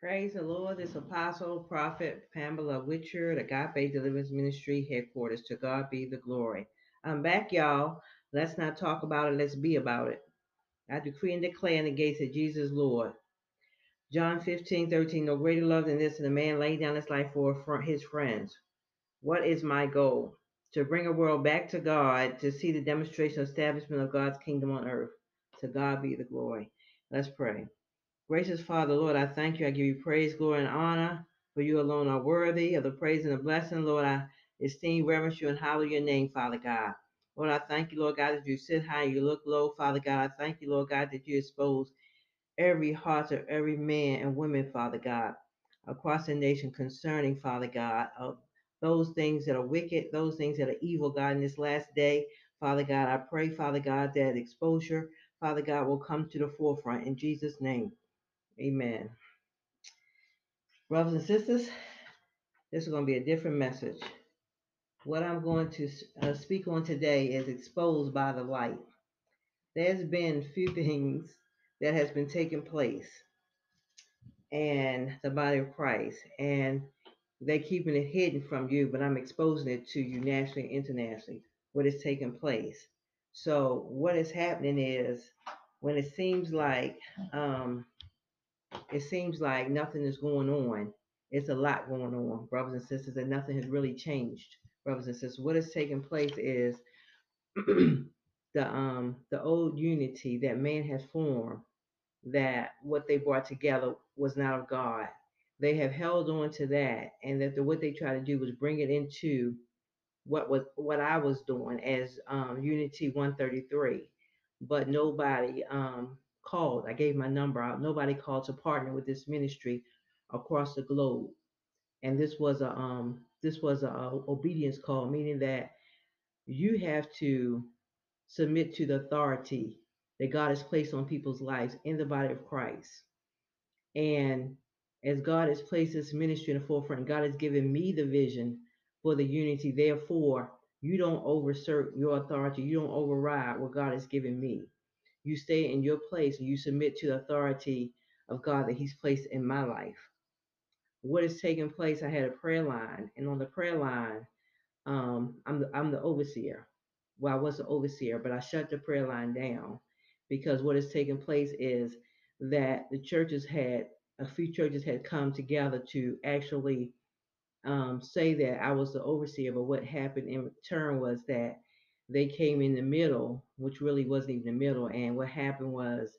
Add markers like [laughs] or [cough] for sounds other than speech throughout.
Praise the Lord. This apostle, prophet Pamela Witcher, Faith Deliverance Ministry headquarters. To God be the glory. I'm back, y'all. Let's not talk about it. Let's be about it. I decree and declare in the gates that Jesus Lord. John 15, 13. No greater love than this, and a man laid down his life for his friends. What is my goal? To bring a world back to God, to see the demonstration establishment of God's kingdom on earth. To God be the glory. Let's pray. Gracious Father, Lord, I thank you. I give you praise, glory, and honor, for you alone are worthy of the praise and the blessing. Lord, I esteem, reverence you, and hallow your name, Father God. Lord, I thank you, Lord God, that you sit high, you look low, Father God. I thank you, Lord God, that you expose every heart of every man and woman, Father God, across the nation concerning, Father God, of those things that are wicked, those things that are evil, God, in this last day. Father God, I pray, Father God, that exposure, Father God, will come to the forefront in Jesus' name. Amen. Brothers and sisters, this is going to be a different message. What I'm going to uh, speak on today is exposed by the light. There's been few things that has been taking place and the body of Christ, and they're keeping it hidden from you, but I'm exposing it to you nationally and internationally. What is taking place? So what is happening is when it seems like um, it seems like nothing is going on. It's a lot going on, brothers and sisters, and nothing has really changed, brothers and sisters. What is taking place is [clears throat] the um the old unity that man has formed, that what they brought together was not of God. They have held on to that, and that the, what they try to do was bring it into what was what I was doing as um, Unity 133, but nobody um, called. I gave my number out. Nobody called to partner with this ministry across the globe, and this was a um, this was a, a obedience call, meaning that you have to submit to the authority that God has placed on people's lives in the body of Christ, and as God has placed this ministry in the forefront, God has given me the vision for the unity. Therefore, you don't oversert your authority. You don't override what God has given me. You stay in your place and you submit to the authority of God that He's placed in my life. What is taking place? I had a prayer line, and on the prayer line, um, I'm the, I'm the overseer. Well, I was the overseer, but I shut the prayer line down because what is taking place is that the churches had a few churches had come together to actually um, say that I was the overseer, but what happened in turn was that they came in the middle, which really wasn't even the middle. And what happened was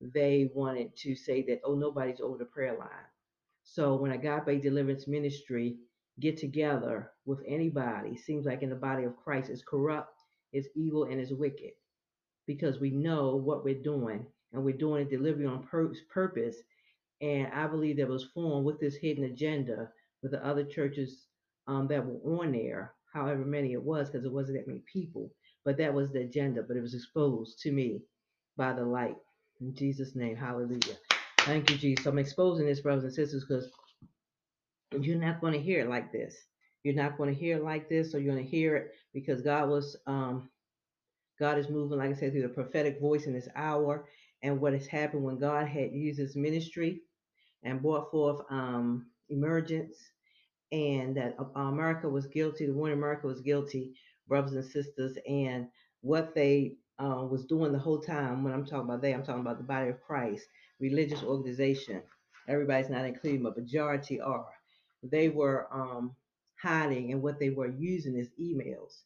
they wanted to say that, oh, nobody's over the prayer line. So when a God Faith Deliverance Ministry get together with anybody, seems like in the body of Christ, is corrupt, is evil, and is wicked because we know what we're doing and we're doing it delivery on pur- purpose. And I believe that was formed with this hidden agenda with the other churches um, that were on there, however many it was, because it wasn't that many people. But that was the agenda, but it was exposed to me by the light. In Jesus' name, hallelujah. Thank you, Jesus. So I'm exposing this, brothers and sisters, because you're not going to hear it like this. You're not going to hear it like this, or you're going to hear it because God was um, God is moving, like I said, through the prophetic voice in this hour. And what has happened when God had used his ministry and brought forth um, emergence, and that uh, America was guilty, the one America was guilty, brothers and sisters, and what they uh, was doing the whole time. When I'm talking about they, I'm talking about the body of Christ, religious organization. Everybody's not included, but majority are. They were um, hiding, and what they were using is emails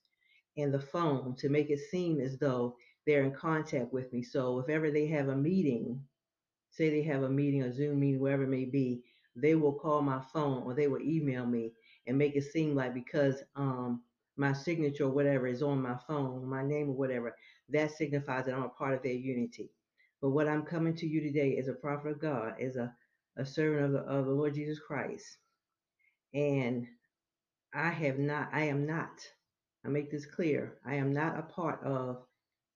and the phone to make it seem as though they're in contact with me. So if ever they have a meeting, say they have a meeting, a Zoom meeting, wherever it may be, they will call my phone or they will email me and make it seem like because um my signature or whatever is on my phone, my name or whatever, that signifies that I'm a part of their unity. But what I'm coming to you today is a prophet of God, as a, a servant of the, of the Lord Jesus Christ. And I have not, I am not, I make this clear, I am not a part of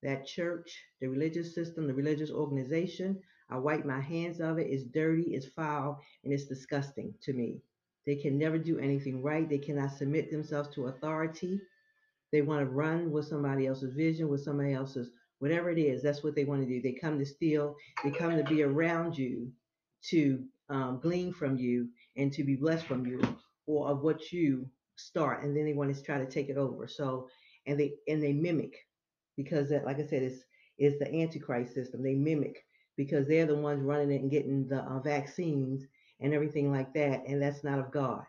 that church, the religious system, the religious organization. I wipe my hands of it. It's dirty, it's foul, and it's disgusting to me. They can never do anything right. They cannot submit themselves to authority. They want to run with somebody else's vision, with somebody else's, whatever it is, that's what they want to do. They come to steal, they come to be around you to um, glean from you and to be blessed from you or of what you start and then they want to try to take it over so and they and they mimic because that like i said it's it's the antichrist system they mimic because they're the ones running it and getting the uh, vaccines and everything like that and that's not of god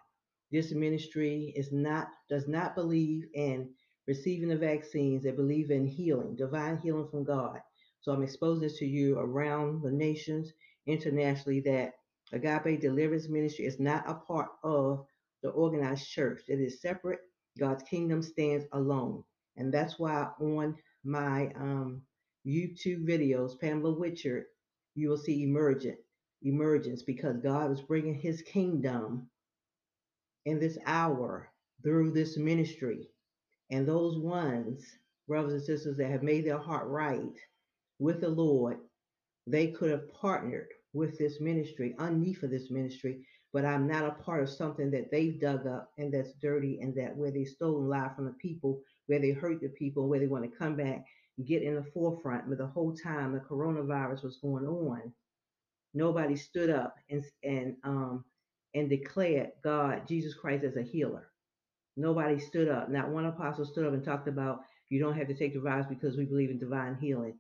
this ministry is not does not believe in receiving the vaccines they believe in healing divine healing from god so i'm exposing this to you around the nations internationally that agape deliverance ministry is not a part of the organized church. It is separate. God's kingdom stands alone. And that's why on my um, YouTube videos, Pamela Witcher, you will see emergent, emergence, because God is bringing his kingdom in this hour through this ministry. And those ones, brothers and sisters, that have made their heart right with the Lord, they could have partnered with this ministry, underneath of this ministry, but I'm not a part of something that they've dug up and that's dirty and that where they stole lied from the people, where they hurt the people, where they want to come back get in the forefront. But the whole time the coronavirus was going on, nobody stood up and and um and declared God, Jesus Christ as a healer. Nobody stood up. Not one apostle stood up and talked about you don't have to take the virus because we believe in divine healing.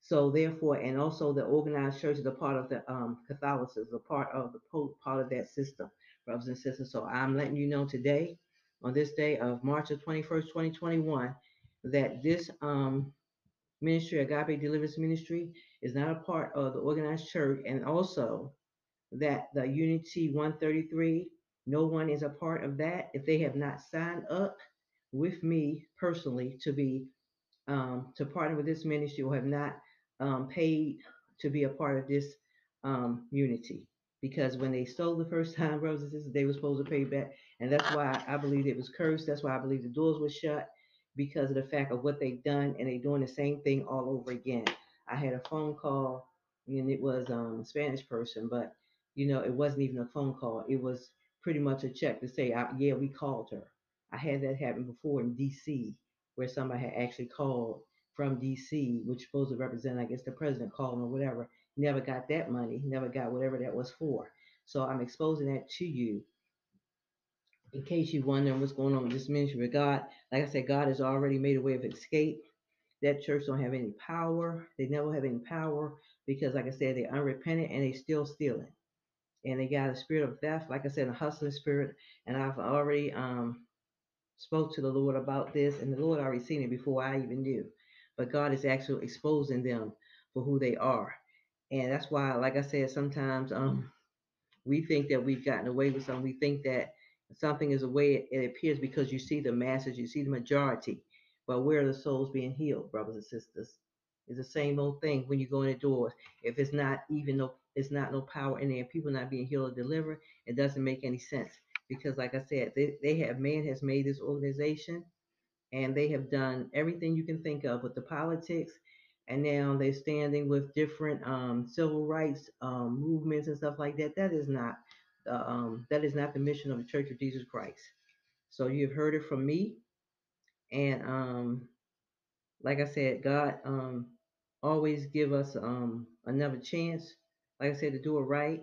So therefore, and also the organized church is a part of the um, Catholicism, a part of the Pope, part of that system, brothers and sisters. So I'm letting you know today, on this day of March the 21st, 2021, that this um, ministry, Agape Deliverance Ministry, is not a part of the organized church, and also that the Unity 133, no one is a part of that if they have not signed up with me personally to be um, to partner with this ministry or have not um, paid to be a part of this um, unity. Because when they stole the first time, roses they were supposed to pay back. And that's why I believe it was cursed. That's why I believe the doors were shut because of the fact of what they've done. And they're doing the same thing all over again. I had a phone call and it was um, a Spanish person, but you know, it wasn't even a phone call. It was pretty much a check to say, yeah, we called her. I had that happen before in DC where somebody had actually called from DC, which is supposed to represent, I guess, the president calling or whatever, never got that money, never got whatever that was for. So I'm exposing that to you in case you're wondering what's going on with this ministry. But God, like I said, God has already made a way of escape. That church don't have any power. They never have any power because, like I said, they're unrepentant and they still stealing. And they got a spirit of theft, like I said, a hustling spirit. And I've already um spoke to the Lord about this, and the Lord already seen it before I even knew. But God is actually exposing them for who they are. And that's why, like I said, sometimes um we think that we've gotten away with something. We think that something is the way it, appears because you see the masses, you see the majority. But where are the souls being healed, brothers and sisters? It's the same old thing when you go in the doors. If it's not even no, it's not no power in there. People not being healed or delivered. It doesn't make any sense because, like I said, they, they have man has made this organization, and they have done everything you can think of with the politics, and now they're standing with different um, civil rights um, movements and stuff like that. That is not um, that is not the mission of the Church of Jesus Christ. So you've heard it from me, and um, like I said, God um, always give us um, another chance. Like I said, to do it right.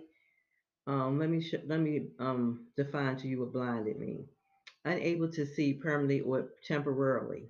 Um, let me sh- let me um, define to you what blinded means. Unable to see permanently or temporarily,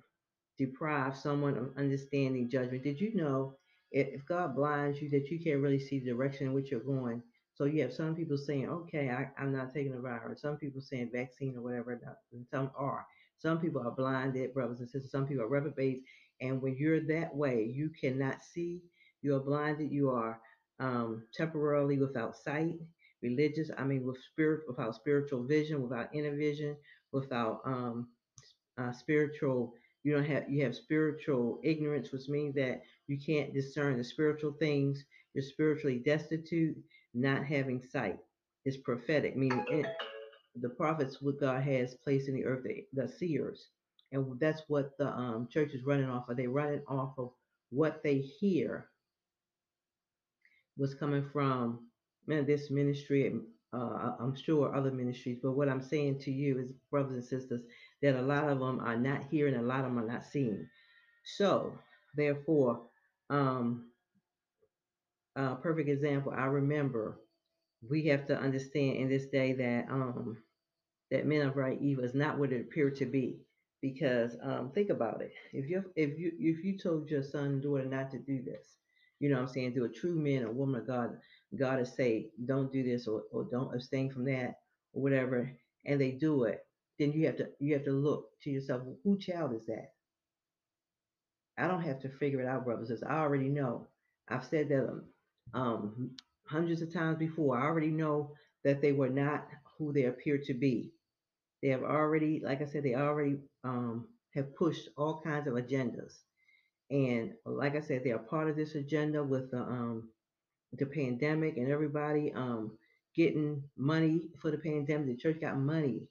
deprive someone of understanding judgment. Did you know if, if God blinds you that you can't really see the direction in which you're going? So you have some people saying, okay, I, I'm not taking the virus. Some people saying vaccine or whatever, and some are. Some people are blinded, brothers and sisters. Some people are reprobates. And when you're that way, you cannot see. You are blinded. You are um, temporarily without sight, religious. I mean, with spirit, without spiritual vision, without inner vision, without um, uh, spiritual. You don't have. You have spiritual ignorance, which means that you can't discern the spiritual things. You're spiritually destitute, not having sight. is prophetic, meaning it, the prophets what God has placed in the earth, the, the seers, and that's what the um, church is running off of. They running off of what they hear was coming from man, this ministry. Uh, I'm sure other ministries, but what I'm saying to you is, brothers and sisters, that a lot of them are not hearing, a lot of them are not seeing. So, therefore, um, a perfect example. I remember we have to understand in this day that um that men of right evil is not what it appeared to be. Because um, think about it. If you if you if you told your son and daughter not to do this, you know what I'm saying, do a true man or woman of God, God to say, don't do this or, or don't abstain from that or whatever, and they do it, then you have to you have to look to yourself, who child is that? I don't have to figure it out, brothers. I already know. I've said that um, hundreds of times before. I already know that they were not who they appeared to be. They have already, like I said, they already um, have pushed all kinds of agendas. And like I said, they are part of this agenda with the um, the pandemic and everybody um, getting money for the pandemic. The church got money,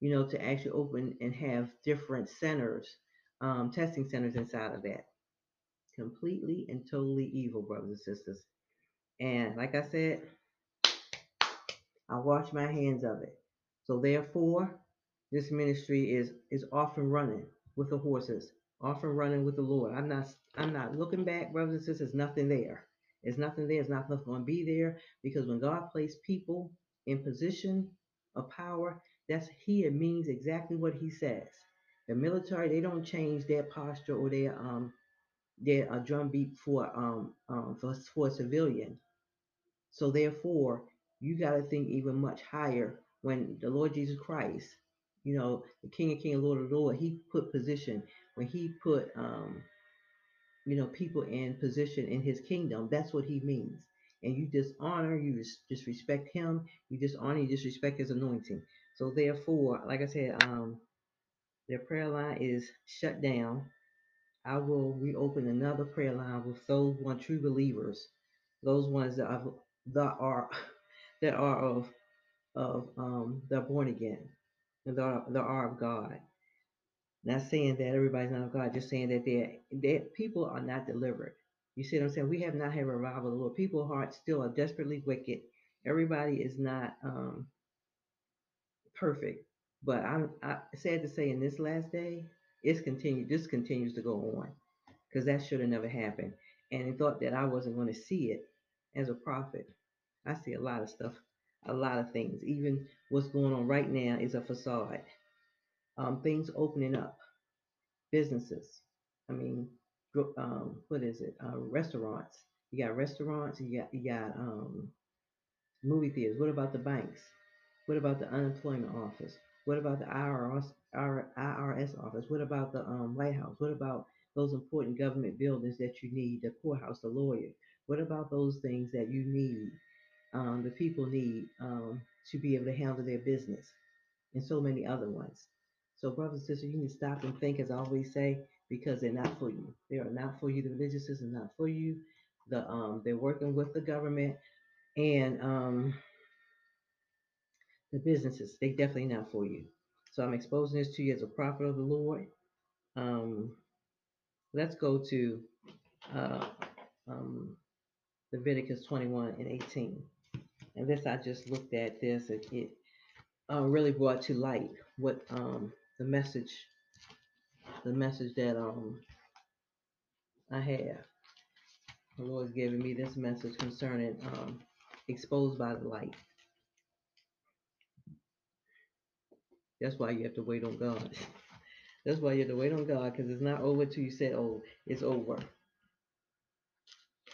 you know, to actually open and have different centers, um, testing centers inside of that. Completely and totally evil, brothers and sisters. And like I said, I wash my hands of it. So therefore, this ministry is is off and running with the horses, off and running with the Lord. I'm not I'm not looking back, brothers and sisters. Nothing there. There's nothing there. There's nothing going to be there because when God placed people in position of power, that's He it means exactly what He says. The military they don't change their posture or their um their uh, drumbeat for um, um for for a civilian. So therefore, you got to think even much higher when the Lord Jesus Christ, you know, the King of King, and Lord of Lord, He put position when He put, um, you know, people in position in His kingdom. That's what He means. And you dishonor, you disrespect Him, you dishonor, you disrespect His anointing. So therefore, like I said, um, their prayer line is shut down. I will reopen another prayer line with those one true believers, those ones that are that are that are of of um that are born again and that are, that are of God. Not saying that everybody's not of God, just saying that they that people are not delivered. You see what I'm saying? We have not had a revival the Lord. People's hearts still are desperately wicked. Everybody is not um perfect. But I'm I sad to say in this last day, it's continued this continues to go on. Because that should have never happened. And they thought that I wasn't going to see it as a prophet. I see a lot of stuff, a lot of things. Even what's going on right now is a facade. Um, things opening up, businesses. I mean, um, what is it? Uh, restaurants. You got restaurants. You got you got um, movie theaters. What about the banks? What about the unemployment office? What about the IRS, IRS office? What about the um, White House? What about those important government buildings that you need? The courthouse, the lawyer. What about those things that you need um, the people need um, to be able to handle their business, and so many other ones. So, brothers and sisters, you need to stop and think, as I always say, because they're not for you. They are not for you. The religious system is not for you. The um, they're working with the government and um, the businesses. They definitely not for you. So I'm exposing this to you as a prophet of the Lord. Um, let's go to uh, um, Leviticus 21 and 18. And this, I just looked at this, it, it uh, really brought to light what um, the message, the message that um, I have. The Lord's giving me this message concerning um, exposed by the light. That's why you have to wait on God. [laughs] That's why you have to wait on God because it's not over till you say, oh, it's over.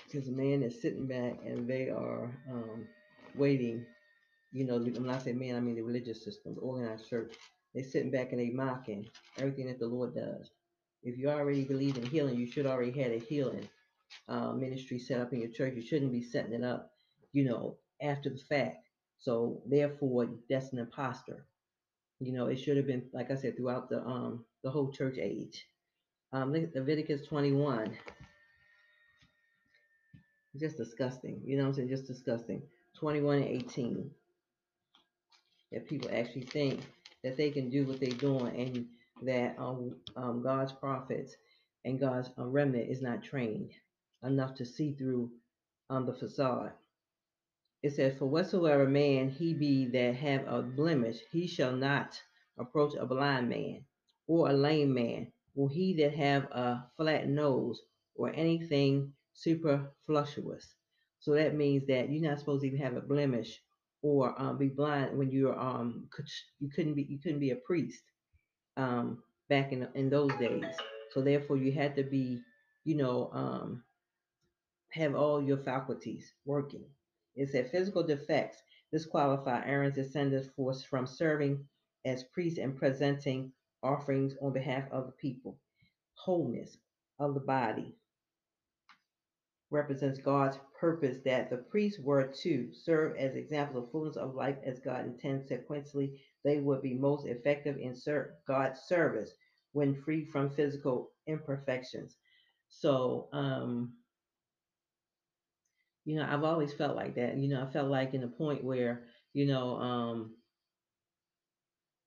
Because man is sitting back and they are um, waiting you know, when I say man, I mean the religious system, the organized church. They're sitting back and they mocking everything that the Lord does. If you already believe in healing, you should already had a healing uh, ministry set up in your church. You shouldn't be setting it up, you know, after the fact. So therefore, that's an imposter. You know, it should have been, like I said, throughout the um the whole church age. Um, Leviticus 21. Just disgusting. You know I'm saying? Just disgusting. 21 and 18 that people actually think that they can do what they're doing and that um, um, God's prophets and God's uh, remnant is not trained enough to see through um, the facade. It says, For whatsoever man he be that have a blemish, he shall not approach a blind man, or a lame man, or he that have a flat nose, or anything superfluous. So that means that you're not supposed to even have a blemish or um, be blind when you're um you couldn't be you couldn't be a priest um back in in those days. So therefore, you had to be you know um have all your faculties working. It said physical defects disqualify Aaron's descendants for, from serving as priests and presenting offerings on behalf of the people. Wholeness of the body represents God's purpose that the priests were to serve as examples of fullness of life as God intends sequentially. They would be most effective in ser- God's service when free from physical imperfections. So, um, you know, I've always felt like that. You know, I felt like in a point where, you know, um,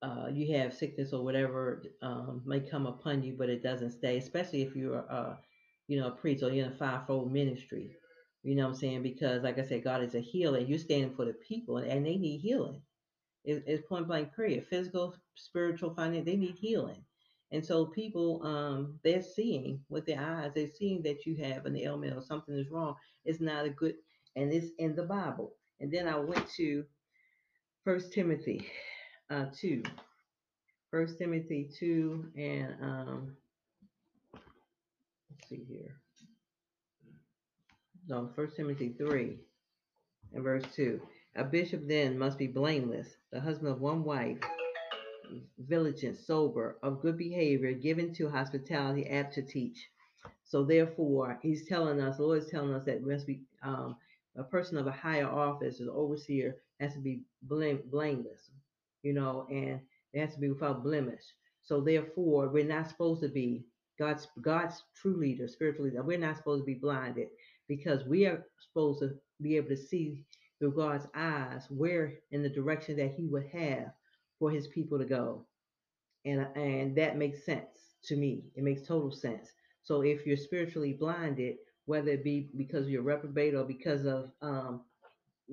uh, you have sickness or whatever um, may come upon you, but it doesn't stay, especially if you're, uh, you know, a priest or you're in a fivefold ministry. You know what I'm saying? Because, like I said, God is a healer. You're standing for the people, and, they need healing. It, it's point blank period. Physical, spiritual, financial, they need healing. And so people, um, they're seeing with their eyes, they're seeing that you have an ailment or something is wrong. It's not a good, and it's in the Bible. And then I went to First Timothy uh, 2. First Timothy 2 and um, let's see here. No, First Timothy 3 and verse 2. A bishop then must be blameless, the husband of one wife, vigilant, sober, of good behavior, given to hospitality, apt to teach. So therefore, he's telling us, the Lord is telling us that must be um, a person of a higher office, an overseer, has to be blame, blameless, you know, and it has to be without blemish. So therefore, we're not supposed to be God's God's true leader, spiritual leader. We're not supposed to be blinded because we are supposed to be able to see through God's eyes where in the direction that He would have for His people to go, and and that makes sense to me. It makes total sense. So if you're spiritually blinded, whether it be because you're reprobate or because of um,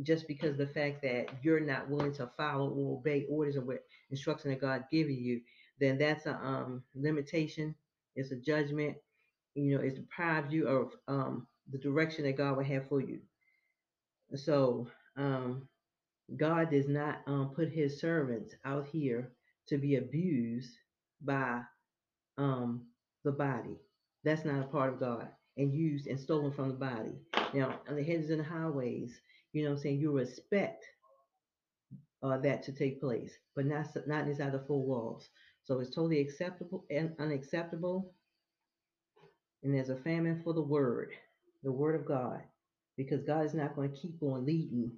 just because the fact that you're not willing to follow or obey orders and instruction that God giving you, then that's a um, limitation. It's a judgment. You know, it's deprives you of um, the direction that God would have for you. So um, God does not um, put His servants out here to be abused by um, the body. That's not a part of God and used and stolen from the body. Now, on the hedges and the highways, you know what I'm saying, you respect uh, that to take place, but not, not inside the four walls. So it's totally acceptable and unacceptable. And there's a famine for the word, the word of God, because God is not going to keep on leading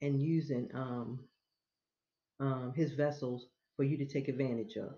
and using um, um, his vessels for you to take advantage of.